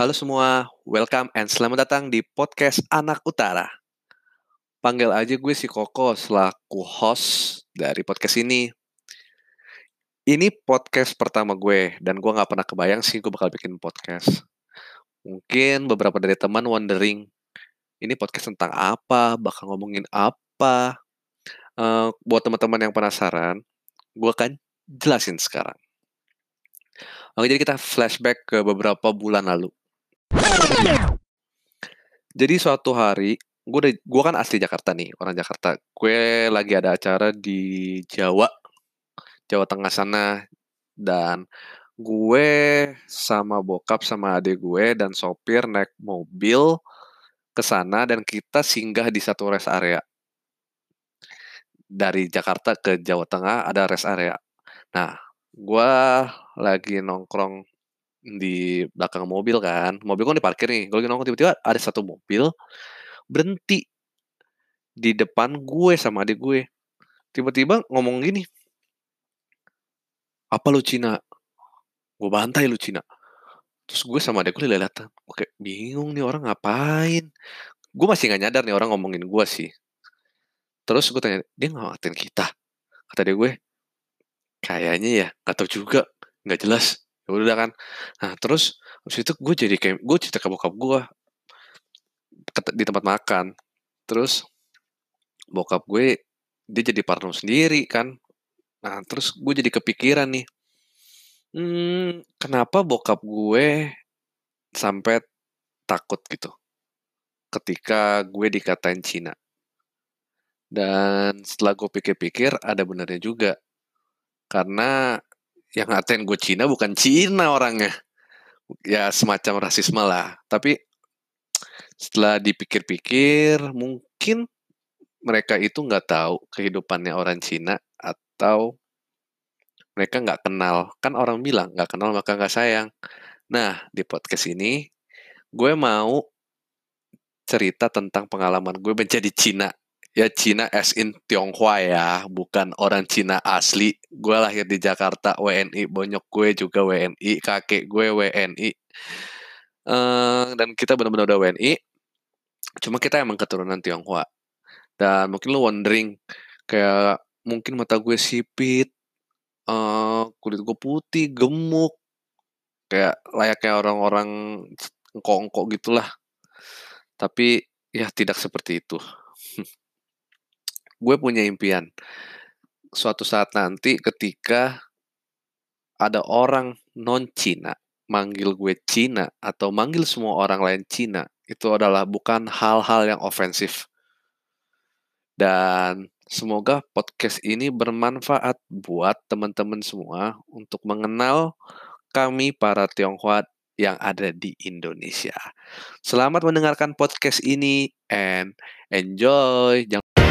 Halo semua, welcome and selamat datang di podcast Anak Utara. Panggil aja gue si Koko selaku host dari podcast ini. Ini podcast pertama gue, dan gue gak pernah kebayang sih gue bakal bikin podcast. Mungkin beberapa dari teman wondering, ini podcast tentang apa, bakal ngomongin apa. Uh, buat teman-teman yang penasaran, gue akan jelasin sekarang. Oke, jadi kita flashback ke beberapa bulan lalu. Jadi suatu hari, gue udah, gue kan asli Jakarta nih, orang Jakarta. Gue lagi ada acara di Jawa, Jawa Tengah sana, dan gue sama bokap sama adik gue dan sopir naik mobil ke sana dan kita singgah di satu rest area. Dari Jakarta ke Jawa Tengah ada rest area. Nah, gue lagi nongkrong di belakang mobil kan, mobil kan diparkir nih, gue lagi nongkrong tiba-tiba ada satu mobil berhenti di depan gue sama adik gue. Tiba-tiba ngomong gini, apa lu Cina? Gue bantai lu Cina. Terus gue sama adik gue lihat oke bingung nih orang ngapain. Gue masih nggak nyadar nih orang ngomongin gue sih. Terus gue tanya, dia ngawatin kita? Kata dia gue, kayaknya ya nggak tahu juga nggak jelas ya udah kan. Nah terus habis itu gue jadi kayak gue cerita ke bokap gue di tempat makan. Terus bokap gue dia jadi partner sendiri kan. Nah terus gue jadi kepikiran nih hmm, kenapa bokap gue sampai takut gitu ketika gue dikatain Cina? Dan setelah gue pikir-pikir ada benernya juga. Karena yang ngatain gue Cina bukan Cina orangnya. Ya semacam rasisme lah. Tapi setelah dipikir-pikir mungkin mereka itu nggak tahu kehidupannya orang Cina atau mereka nggak kenal. Kan orang bilang nggak kenal maka nggak sayang. Nah di podcast ini gue mau cerita tentang pengalaman gue menjadi Cina ya Cina as in Tionghoa ya, bukan orang Cina asli. Gue lahir di Jakarta, WNI, bonyok gue juga WNI, kakek gue WNI. Uh, eh, dan kita benar-benar udah WNI. Cuma kita emang keturunan Tionghoa. Dan mungkin lo wondering, kayak mungkin mata gue sipit, uh, kulit gue putih, gemuk, kayak layaknya orang-orang engkok-engkok gitulah. Tapi ya tidak seperti itu. Gue punya impian suatu saat nanti ketika ada orang non Cina manggil gue Cina atau manggil semua orang lain Cina itu adalah bukan hal-hal yang ofensif dan semoga podcast ini bermanfaat buat teman-teman semua untuk mengenal kami para Tionghoa yang ada di Indonesia. Selamat mendengarkan podcast ini and enjoy. Jangan